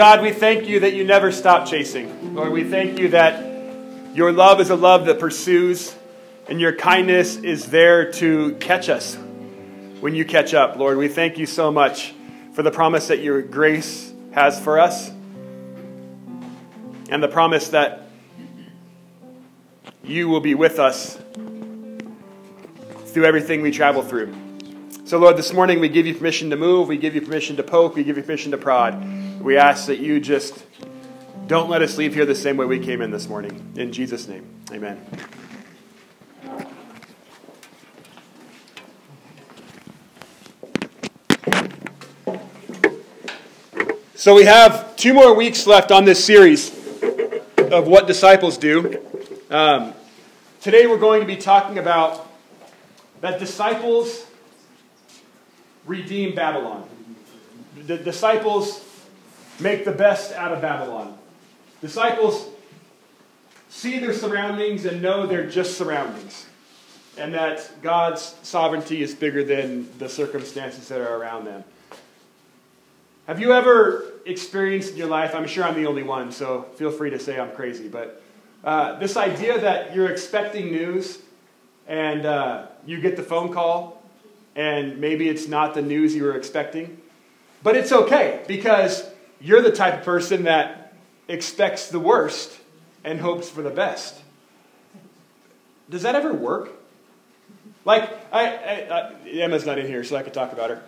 God, we thank you that you never stop chasing. Lord, we thank you that your love is a love that pursues, and your kindness is there to catch us when you catch up. Lord, we thank you so much for the promise that your grace has for us, and the promise that you will be with us through everything we travel through. So, Lord, this morning we give you permission to move, we give you permission to poke, we give you permission to prod. We ask that you just don't let us leave here the same way we came in this morning. In Jesus' name, amen. So we have two more weeks left on this series of what disciples do. Um, today we're going to be talking about that disciples redeem Babylon. The disciples make the best out of Babylon. Disciples see their surroundings and know they're just surroundings, and that God's sovereignty is bigger than the circumstances that are around them. Have you ever experienced in your life? I'm sure I'm the only one, so feel free to say I'm crazy, but uh, this idea that you're expecting news and uh, you get the phone call, and maybe it's not the news you were expecting, but it's okay because you're the type of person that expects the worst and hopes for the best. Does that ever work? Like, I, I, I, Emma's not in here, so I could talk about her.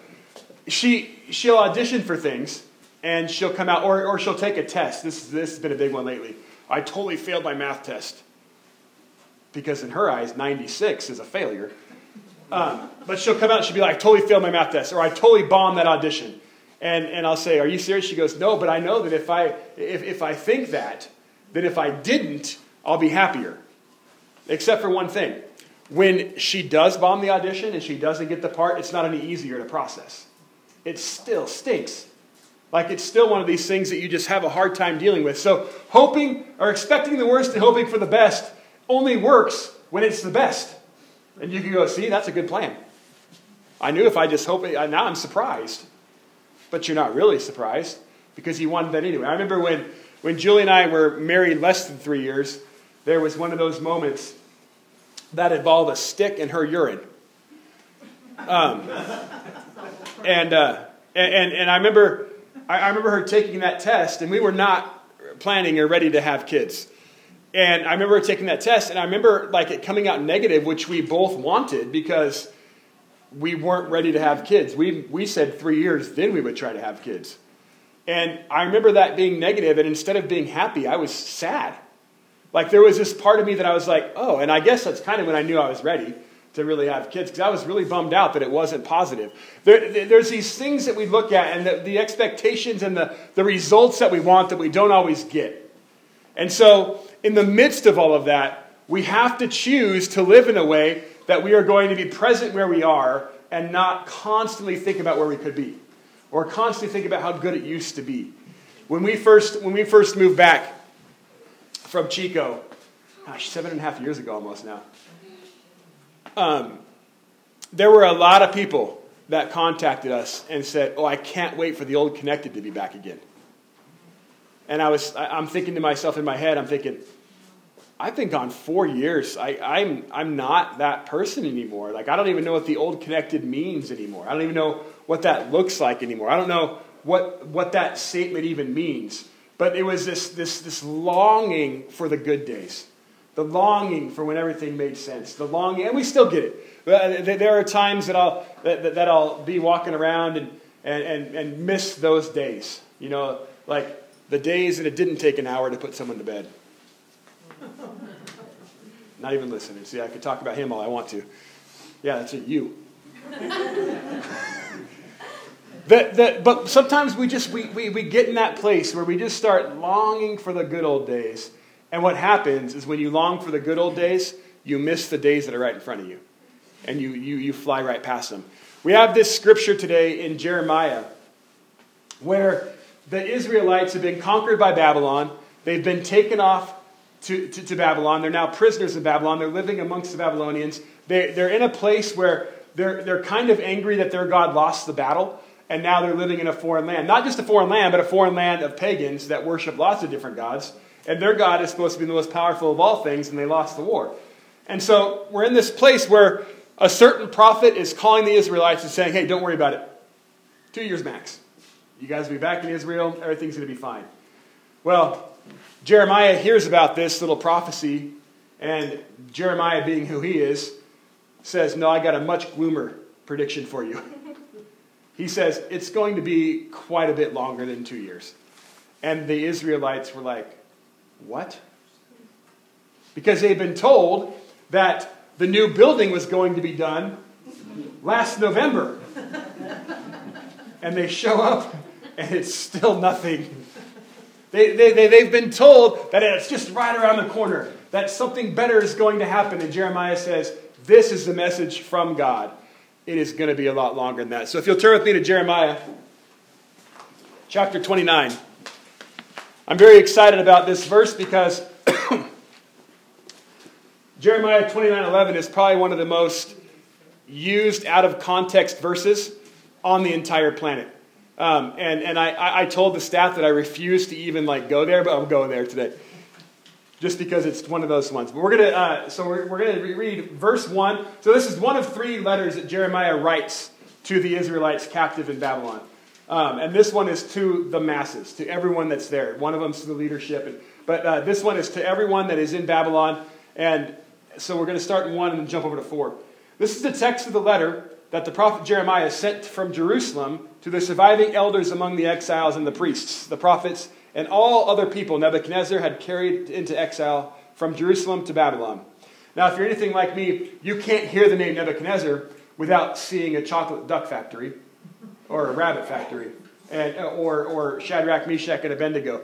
She, she'll audition for things, and she'll come out, or, or she'll take a test. This, this has been a big one lately. I totally failed my math test. Because in her eyes, 96 is a failure. Um, but she'll come out and she'll be like, I totally failed my math test, or I totally bombed that audition. And, and I'll say, Are you serious? She goes, No, but I know that if I, if, if I think that, that if I didn't, I'll be happier. Except for one thing. When she does bomb the audition and she doesn't get the part, it's not any easier to process. It still stinks. Like it's still one of these things that you just have a hard time dealing with. So hoping or expecting the worst and hoping for the best only works when it's the best. And you can go, see, that's a good plan. I knew if I just hope, it, now I'm surprised but you're not really surprised because he wanted that anyway. I remember when, when Julie and I were married less than three years, there was one of those moments that involved a stick in her urine. Um, and, uh, and, and I remember, I remember her taking that test, and we were not planning or ready to have kids. And I remember taking that test, and I remember like it coming out negative, which we both wanted because we weren't ready to have kids. We, we said three years, then we would try to have kids. And I remember that being negative, and instead of being happy, I was sad. Like there was this part of me that I was like, oh, and I guess that's kind of when I knew I was ready to really have kids because I was really bummed out that it wasn't positive. There, there's these things that we look at and the, the expectations and the, the results that we want that we don't always get. And so, in the midst of all of that, we have to choose to live in a way that we are going to be present where we are and not constantly think about where we could be or constantly think about how good it used to be. When we first, when we first moved back from Chico, gosh, seven and a half years ago almost now, um, there were a lot of people that contacted us and said, Oh, I can't wait for the old connected to be back again. And I was, I'm thinking to myself in my head, I'm thinking, I've been gone four years. I, I'm, I'm not that person anymore. Like, I don't even know what the old connected means anymore. I don't even know what that looks like anymore. I don't know what, what that statement even means. But it was this, this, this longing for the good days, the longing for when everything made sense, the longing, and we still get it. Uh, there are times that I'll, that, that I'll be walking around and, and, and, and miss those days. You know, like the days that it didn't take an hour to put someone to bed. Not even listening. See, I could talk about him all I want to. Yeah, that's it, you. that, that, but sometimes we just we, we, we get in that place where we just start longing for the good old days. And what happens is when you long for the good old days, you miss the days that are right in front of you. And you, you, you fly right past them. We have this scripture today in Jeremiah where the Israelites have been conquered by Babylon. They've been taken off to, to, to, Babylon. They're now prisoners in Babylon. They're living amongst the Babylonians. They, they're in a place where they're, they're kind of angry that their God lost the battle. and now they're living in a foreign land. Not just a foreign land, but a foreign land of pagans that worship lots of different gods. And their God is supposed to be the most powerful of all things, and they lost the war. And so we're in this place where a certain prophet is calling the Israelites and saying, hey, don't worry about it. Two years max. You guys will be back in Israel, everything's going to be fine. Well, Jeremiah hears about this little prophecy, and Jeremiah, being who he is, says, No, I got a much gloomer prediction for you. he says, It's going to be quite a bit longer than two years. And the Israelites were like, What? Because they've been told that the new building was going to be done last November. and they show up, and it's still nothing. They, they, they, they've been told that it's just right around the corner, that something better is going to happen. And Jeremiah says, This is the message from God. It is going to be a lot longer than that. So if you'll turn with me to Jeremiah chapter 29. I'm very excited about this verse because Jeremiah 29:11 is probably one of the most used out of context verses on the entire planet. Um, and and I, I told the staff that I refuse to even like go there, but I'm going there today, just because it's one of those ones. But we're gonna uh, so we're, we're gonna read verse one. So this is one of three letters that Jeremiah writes to the Israelites captive in Babylon, um, and this one is to the masses, to everyone that's there. One of them's to the leadership, and, but uh, this one is to everyone that is in Babylon. And so we're going to start in one and jump over to four. This is the text of the letter that the prophet Jeremiah sent from Jerusalem to the surviving elders among the exiles and the priests, the prophets, and all other people Nebuchadnezzar had carried into exile from Jerusalem to Babylon. Now, if you're anything like me, you can't hear the name Nebuchadnezzar without seeing a chocolate duck factory or a rabbit factory. And, or, or Shadrach, Meshach, and Abednego.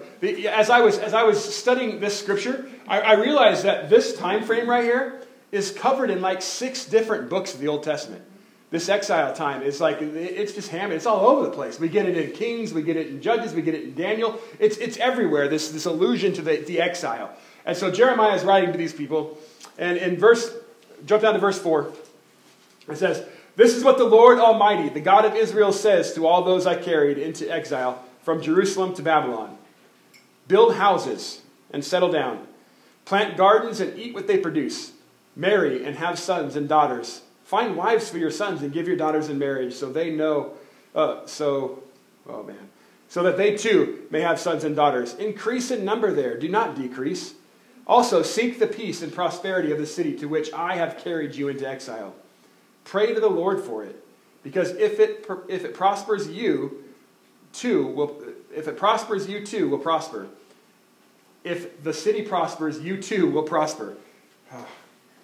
As I was, as I was studying this scripture, I, I realized that this time frame right here is covered in like six different books of the Old Testament. This exile time is like, it's just hammered. It's all over the place. We get it in Kings, we get it in Judges, we get it in Daniel. It's, it's everywhere, this, this allusion to the, the exile. And so Jeremiah is writing to these people. And in verse, jump down to verse 4. It says, This is what the Lord Almighty, the God of Israel, says to all those I carried into exile from Jerusalem to Babylon Build houses and settle down, plant gardens and eat what they produce, marry and have sons and daughters Find wives for your sons and give your daughters in marriage so they know, uh, so, oh man, so that they too may have sons and daughters. Increase in number there, do not decrease. Also, seek the peace and prosperity of the city to which I have carried you into exile. Pray to the Lord for it, because if it, if it prospers you, too will, if it prospers you too will prosper. If the city prospers, you too will prosper. Oh,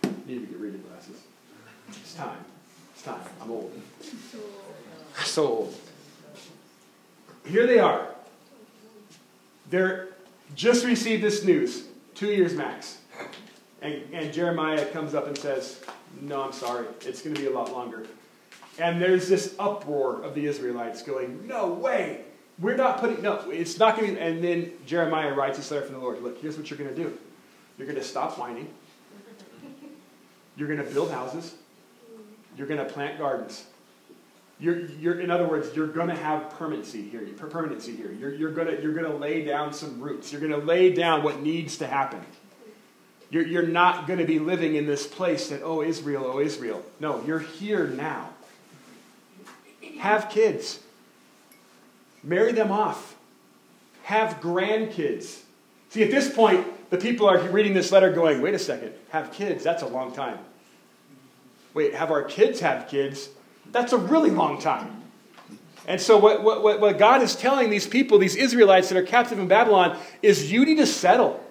need to get reading glasses. It's time. It's time. I'm old. So old. Here they are. They're just received this news, two years max. And, and Jeremiah comes up and says, No, I'm sorry. It's going to be a lot longer. And there's this uproar of the Israelites going, No way. We're not putting, no, it's not going to be. And then Jeremiah writes this letter from the Lord Look, here's what you're going to do. You're going to stop whining. You're going to build houses. You're going to plant gardens. You're, you're, in other words, you're going to have permanency here. Permanency here. You're, you're going to you're to lay down some roots. You're going to lay down what needs to happen. You're, you're not going to be living in this place that, oh, Israel, oh, Israel. No, you're here now. Have kids. Marry them off. Have grandkids. See, at this point, the people are reading this letter going, wait a second, have kids, that's a long time. Wait, have our kids have kids? That's a really long time. And so, what, what, what God is telling these people, these Israelites that are captive in Babylon, is you need to settle.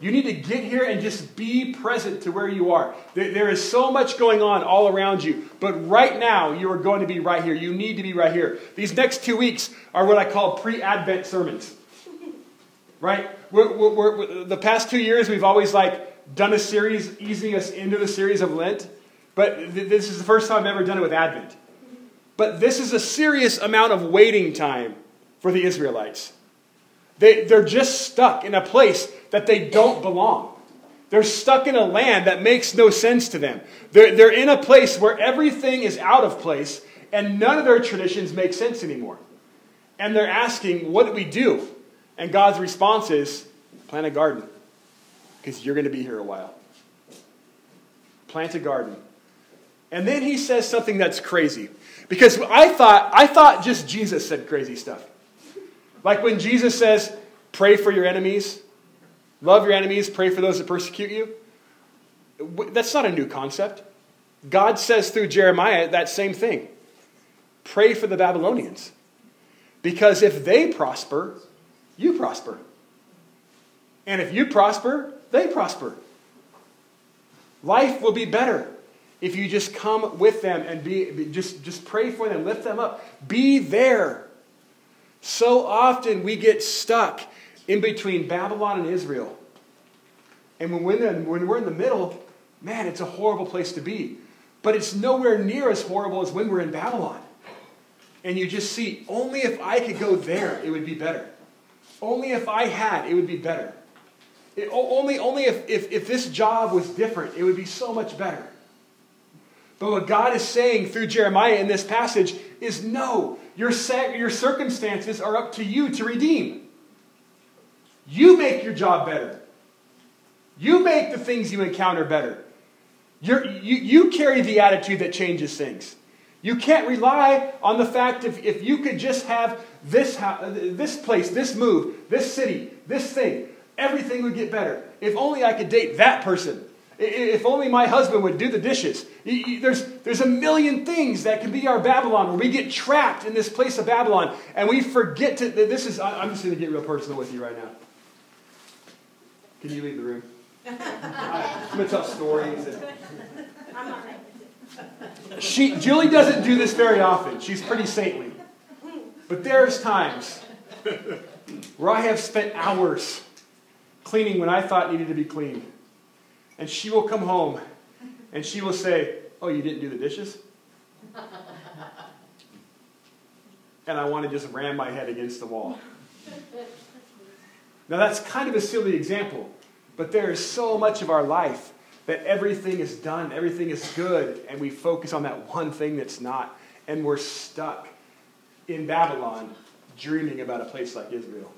You need to get here and just be present to where you are. There is so much going on all around you, but right now you are going to be right here. You need to be right here. These next two weeks are what I call pre Advent sermons. Right? We're, we're, we're, the past two years, we've always like done a series, easing us into the series of Lent. But th- this is the first time I've ever done it with Advent. But this is a serious amount of waiting time for the Israelites. They, they're just stuck in a place that they don't belong. They're stuck in a land that makes no sense to them. They're, they're in a place where everything is out of place And none of their traditions make sense anymore. And they're asking, What do we do? And God's response is, Plant a garden, because you're going to be here a while. Plant a garden. And then he says something that's crazy. Because I thought, I thought just Jesus said crazy stuff. Like when Jesus says, pray for your enemies, love your enemies, pray for those that persecute you. That's not a new concept. God says through Jeremiah that same thing. Pray for the Babylonians. Because if they prosper, you prosper. And if you prosper, they prosper. Life will be better if you just come with them and be just, just pray for them, lift them up. Be there. So often we get stuck in between Babylon and Israel. And when we're, in, when we're in the middle, man, it's a horrible place to be. But it's nowhere near as horrible as when we're in Babylon. And you just see, only if I could go there, it would be better. Only if I had, it would be better. It, only only if, if, if this job was different, it would be so much better. But what God is saying through Jeremiah in this passage is no, your, your circumstances are up to you to redeem. You make your job better. You make the things you encounter better. You're, you, you carry the attitude that changes things. You can't rely on the fact if, if you could just have this, this place, this move, this city, this thing, everything would get better. If only I could date that person. If only my husband would do the dishes. There's, there's a million things that can be our Babylon where we get trapped in this place of Babylon and we forget to. This is, I'm just going to get real personal with you right now. Can you leave the room? I'm going to tell stories. And... She, Julie doesn't do this very often. She's pretty saintly. But there's times where I have spent hours cleaning when I thought needed to be cleaned. And she will come home and she will say, Oh, you didn't do the dishes? And I want to just ram my head against the wall. Now, that's kind of a silly example, but there is so much of our life that everything is done, everything is good, and we focus on that one thing that's not, and we're stuck in Babylon dreaming about a place like Israel.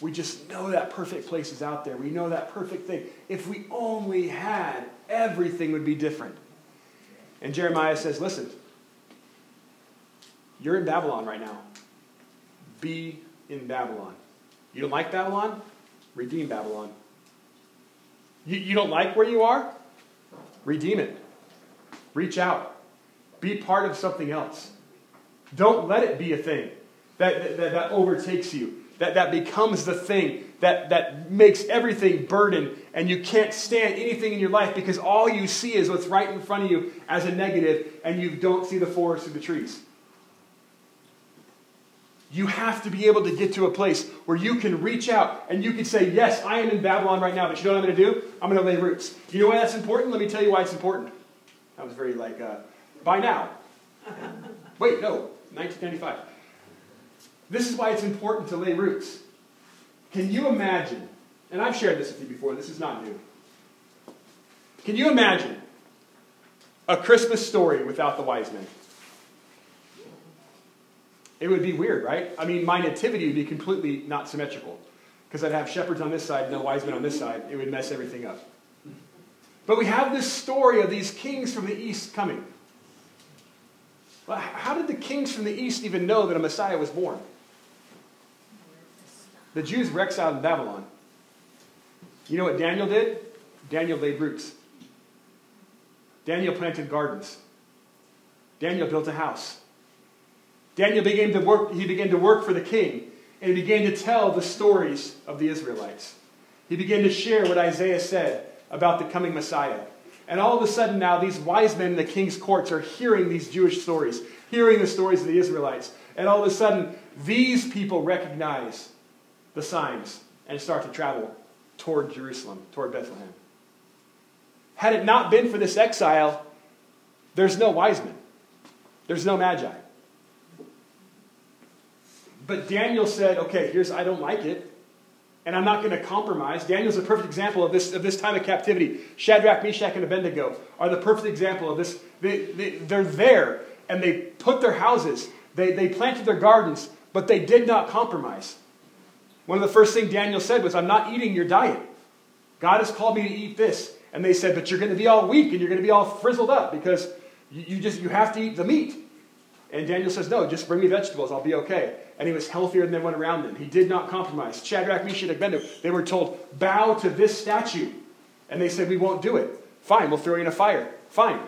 We just know that perfect place is out there. We know that perfect thing. If we only had, everything would be different. And Jeremiah says, Listen, you're in Babylon right now. Be in Babylon. You don't like Babylon? Redeem Babylon. You, you don't like where you are? Redeem it. Reach out. Be part of something else. Don't let it be a thing that, that, that overtakes you that, that becomes the thing that, that makes everything burden and you can't stand anything in your life because all you see is what's right in front of you as a negative and you don't see the forest or the trees. You have to be able to get to a place where you can reach out and you can say, Yes, I am in Babylon right now, but you know what I'm going to do? I'm going to lay roots. You know why that's important? Let me tell you why it's important. That was very like, uh, by now. Wait, no, 1995. This is why it's important to lay roots. Can you imagine, and I've shared this with you before, this is not new. Can you imagine a Christmas story without the wise men? It would be weird, right? I mean, my nativity would be completely not symmetrical because I'd have shepherds on this side and no wise men on this side. It would mess everything up. But we have this story of these kings from the east coming. Well, how did the kings from the east even know that a Messiah was born? The Jews were exiled in Babylon. You know what Daniel did? Daniel laid roots. Daniel planted gardens. Daniel built a house. Daniel began to work, he began to work for the king, and he began to tell the stories of the Israelites. He began to share what Isaiah said about the coming Messiah. And all of a sudden now, these wise men in the king's courts are hearing these Jewish stories, hearing the stories of the Israelites. And all of a sudden, these people recognize the signs and start to travel toward Jerusalem, toward Bethlehem. Had it not been for this exile, there's no wise men, there's no magi. But Daniel said, okay, here's, I don't like it, and I'm not going to compromise. Daniel's a perfect example of this, of this time of captivity. Shadrach, Meshach, and Abednego are the perfect example of this. They, they, they're there. and they put their houses, they, they planted their gardens, but they did not compromise. One of the first things Daniel said was, I'm not eating your diet. God has called me to eat this. And they said, but you're going to be all weak and you're going to be all frizzled up because you, you just you have to eat the meat. And Daniel says, no, just bring me vegetables. I'll be okay. And he was healthier than everyone around him. He did not compromise. Shadrach, Meshach, and Abednego, they were told, bow to this statue. And they said, we won't do it. Fine, we'll throw you in a fire. Fine.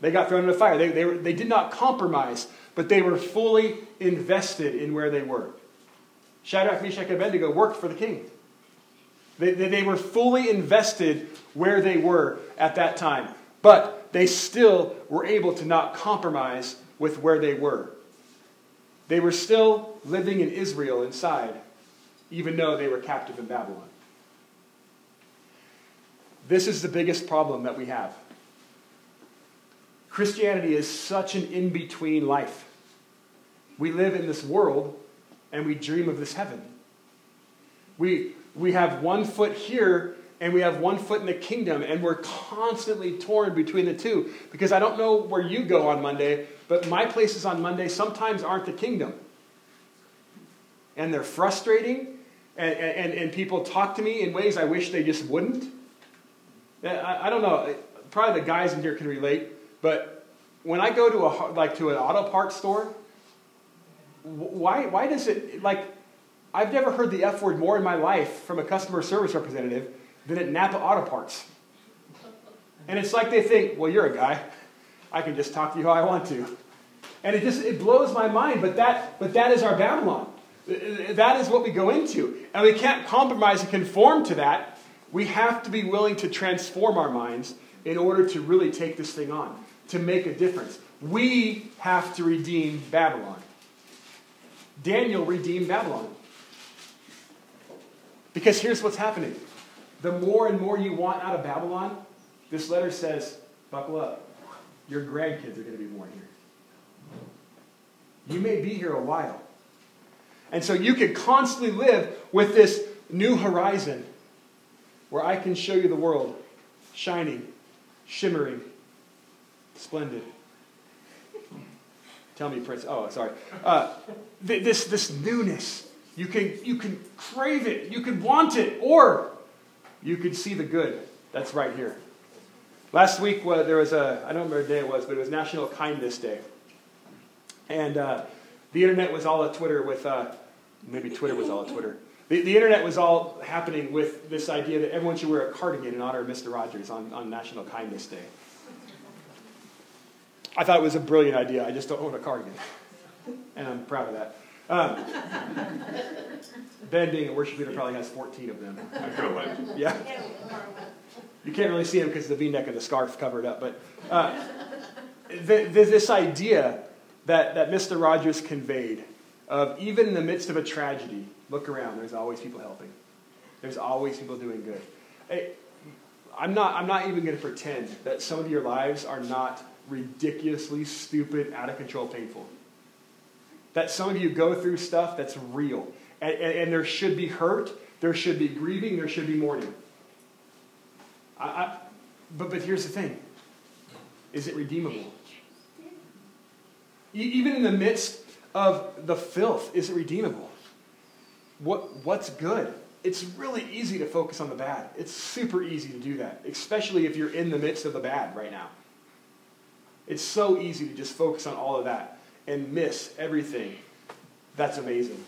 They got thrown in a fire. They, they, were, they did not compromise, but they were fully invested in where they were. Shadrach, Meshach, and Abednego worked for the king. They, they, were fully invested where they were at that time. But they still were able to not compromise with where they were. They were still living in Israel inside, even though they were captive in Babylon. This is the biggest problem that we have. Christianity is such an in between life. We live in this world and we dream of this heaven. We, we have one foot here and we have one foot in the kingdom, and we're constantly torn between the two. Because I don't know where you go on Monday, but my places on Monday sometimes aren't the kingdom. And they're frustrating, and, and, and people talk to me in ways I wish they just wouldn't. I, I don't know, probably the guys in here can relate, but when I go to a like to an auto parts store, why why does it like I've never heard the F word more in my life from a customer service representative than at Napa Auto Parts. And it's like they think, well, you're a guy. I can just talk to you how I want to. And it just it blows my mind, but that but that is our Babylon. That is what we go into. And we can't compromise and conform to that. We have to be willing to transform our minds in order to really take this thing on, to make a difference. We have to redeem Babylon. Daniel redeemed Babylon. Because here's what's happening the more and more you want out of Babylon, this letter says, buckle up. Your grandkids are going to be born here. You may be here a while. And so you can constantly live with this new horizon where I can show you the world shining, shimmering, splendid. Tell me, Prince. Oh, sorry. Uh, this, this newness. You can, you can crave it. You can want it. Or you can see the good that's right here. Last week, well, there was a, I don't remember what day it was, but it was National Kindness Day. And uh, the internet was all at Twitter with, uh, maybe Twitter was all at Twitter. The, the internet was all happening with this idea that everyone should wear a cardigan in honor of Mr. Rogers on, on National Kindness Day. I thought it was a brilliant idea. I just don't own a cardigan. And I'm proud of that. Um, ben, being a worship leader, probably has 14 of them. Yeah. You can't really see them because the v neck of the scarf covered up. But uh, the, the, this idea that, that Mr. Rogers conveyed of even in the midst of a tragedy, look around, there's always people helping, there's always people doing good. Hey, I'm, not, I'm not even going to pretend that some of your lives are not ridiculously stupid, out of control, painful that some of you go through stuff that's real. And, and, and there should be hurt, there should be grieving, there should be mourning. I, I, but, but here's the thing is it redeemable? Even in the midst of the filth, is it redeemable? What, what's good? It's really easy to focus on the bad. It's super easy to do that, especially if you're in the midst of the bad right now. It's so easy to just focus on all of that and miss everything. That's amazing.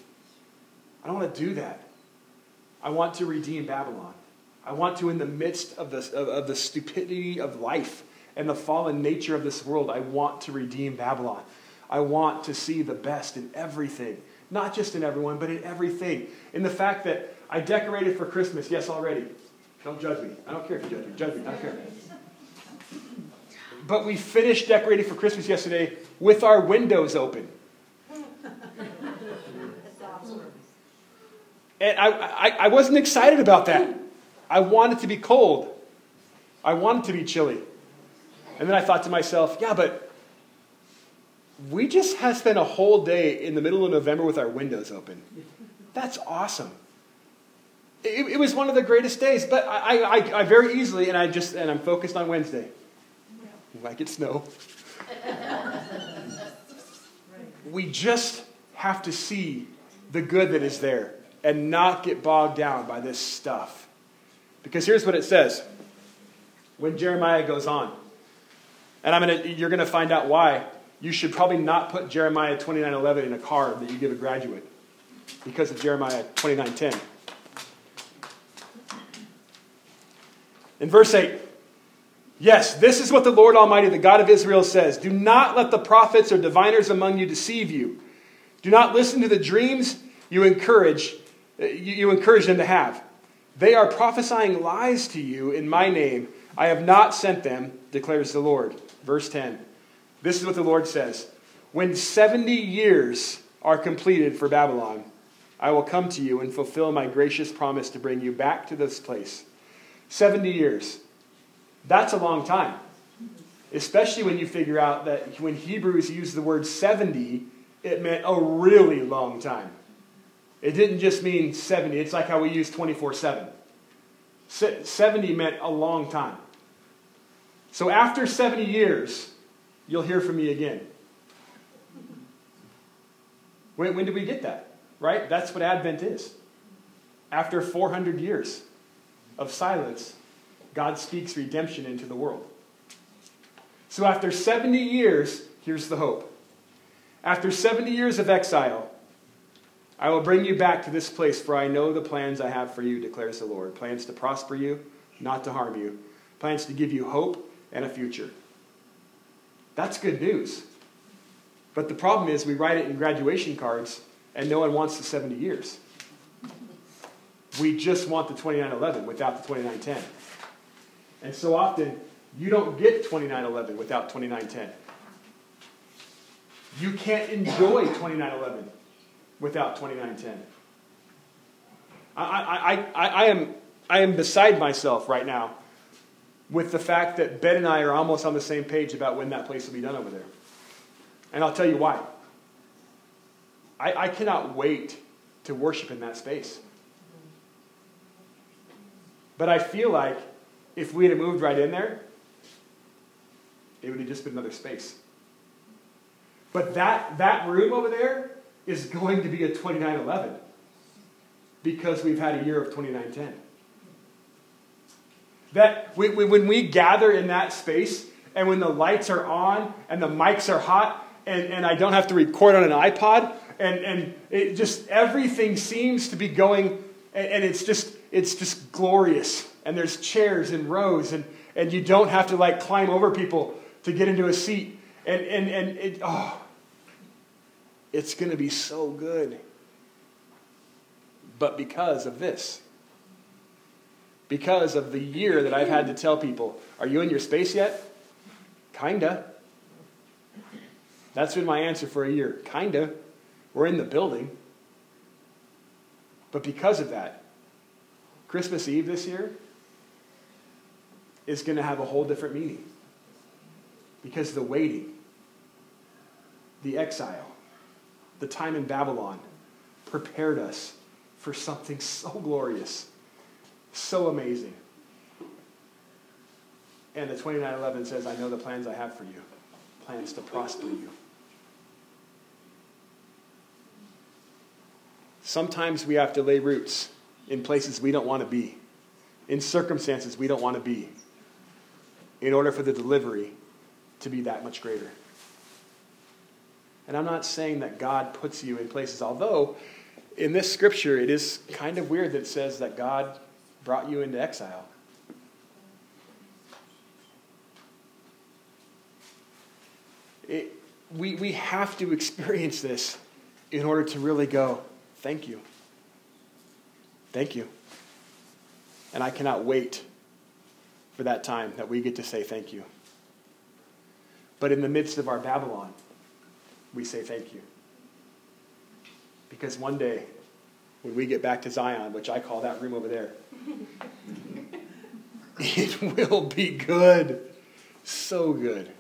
I don't want to do that. I want to redeem Babylon. I want to, in the midst of the, of, of the stupidity of life and the fallen nature of this world, I want to redeem Babylon. I want to see the best in everything. Not just in everyone, but in everything. In the fact that I decorated for Christmas, yes, already. Don't judge me. I don't care if you judge me. Judge me. I don't care. But we finished decorating for Christmas yesterday with our windows open. And I, I, I, wasn't excited about that. I wanted to be cold. I wanted to be chilly. And then I thought to myself, yeah, but we just have spent a whole day in the middle of November with our windows open. That's awesome. It, it was one of the greatest days, but I, I, I very easily, and I just, and I'm focused on Wednesday. Like it's snow. we just have to see the good that is there and not get bogged down by this stuff. Because here's what it says when Jeremiah goes on. And I'm gonna, you're going to find out why. You should probably not put Jeremiah 29:11 in a card that you give a graduate because of Jeremiah 29:10. In verse 8, yes, this is what the Lord Almighty, the God of Israel, says Do not let the prophets or diviners among you deceive you. Do not listen to the dreams you encourage, you encourage them to have. They are prophesying lies to you in my name. I have not sent them, declares the Lord. Verse 10. This is what the Lord says When 70 years are completed for Babylon, I will come to you and fulfill my gracious promise to bring you back to this place 70 years. That's a long time. Especially when you figure out that when Hebrews used the word 70, it meant a really long time. It didn't just mean 70, it's like how we use 24 7. 70 meant a long time. So after 70 years, you'll hear from me again. When, when did we get that? Right? That's what Advent is. After 400 years of silence, God speaks redemption into the world. So after 70 years, here's the hope. After 70 years of exile, I will bring you back to this place, for I know the plans I have for you, declares the Lord. Plans to prosper you, not to harm you. Plans to give you hope and a future. That's good news. But the problem is, we write it in graduation cards, and no one wants the 70 years. We just want the 2911 without the 2910. And so often, you don't get 2911 without 2910. You can't enjoy 2911 without 2910. I, I, I, I, am, I am beside myself right now with the fact that Ben and I are almost on the same page about when that place will be done over there. And I'll tell you why. I, I cannot wait to worship in that space. But I feel like if we had moved right in there, it would have just been another space. But that, that room over there is going to be a 2911 because we've had a year of 2910. That we, we, when we gather in that space and when the lights are on and the mics are hot and, and I don't have to record on an iPod and, and it just everything seems to be going and, and it's just it's just glorious and there's chairs and rows and, and you don't have to like climb over people to get into a seat and, and, and it, oh it's going to be so good. But because of this, because of the year that I've had to tell people, are you in your space yet? Kinda. That's been my answer for a year. Kinda. We're in the building. But because of that, Christmas Eve this year is going to have a whole different meaning. Because the waiting, the exile, the time in Babylon prepared us for something so glorious, so amazing. And the 2911 says, I know the plans I have for you plans to prosper you. Sometimes we have to lay roots in places we don't want to be, in circumstances we don't want to be, in order for the delivery to be that much greater. And I'm not saying that God puts you in places, although in this scripture it is kind of weird that it says that God brought you into exile. It, we, we have to experience this in order to really go, thank you. Thank you. And I cannot wait for that time that we get to say thank you. But in the midst of our Babylon, we say thank you. Because one day, when we get back to Zion, which I call that room over there, it will be good. So good.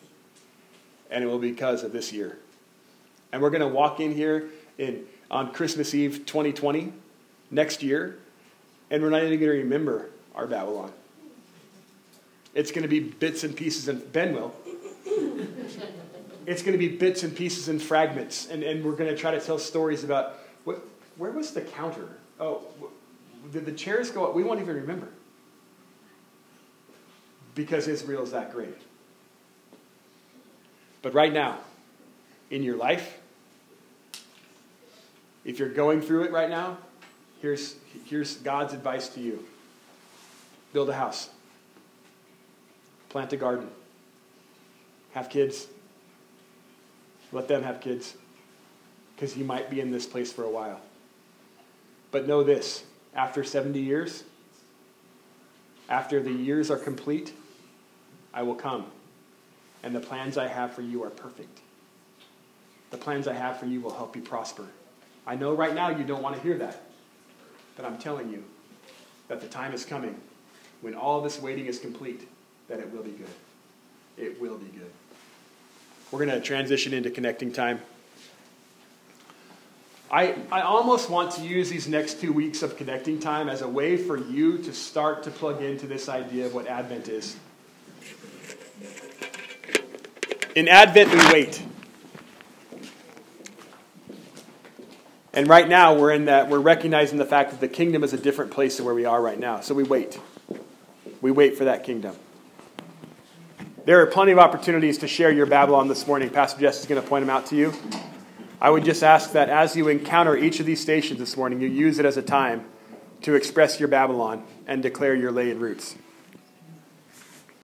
And it will be because of this year. And we're going to walk in here in, on Christmas Eve 2020, next year, and we're not even going to remember our Babylon. It's going to be bits and pieces, and Ben will. it's going to be bits and pieces and fragments. And, and we're going to try to tell stories about what, where was the counter? Oh, did the chairs go up? We won't even remember. Because Israel is that great. But right now, in your life, if you're going through it right now, here's, here's God's advice to you build a house, plant a garden, have kids, let them have kids, because you might be in this place for a while. But know this after 70 years, after the years are complete, I will come. And the plans I have for you are perfect. The plans I have for you will help you prosper. I know right now you don't want to hear that, but I'm telling you that the time is coming when all this waiting is complete, that it will be good. It will be good. We're going to transition into connecting time. I, I almost want to use these next two weeks of connecting time as a way for you to start to plug into this idea of what Advent is. In Advent, we wait. And right now, we're in that, we're recognizing the fact that the kingdom is a different place than where we are right now. So we wait. We wait for that kingdom. There are plenty of opportunities to share your Babylon this morning. Pastor Jess is going to point them out to you. I would just ask that as you encounter each of these stations this morning, you use it as a time to express your Babylon and declare your laid roots.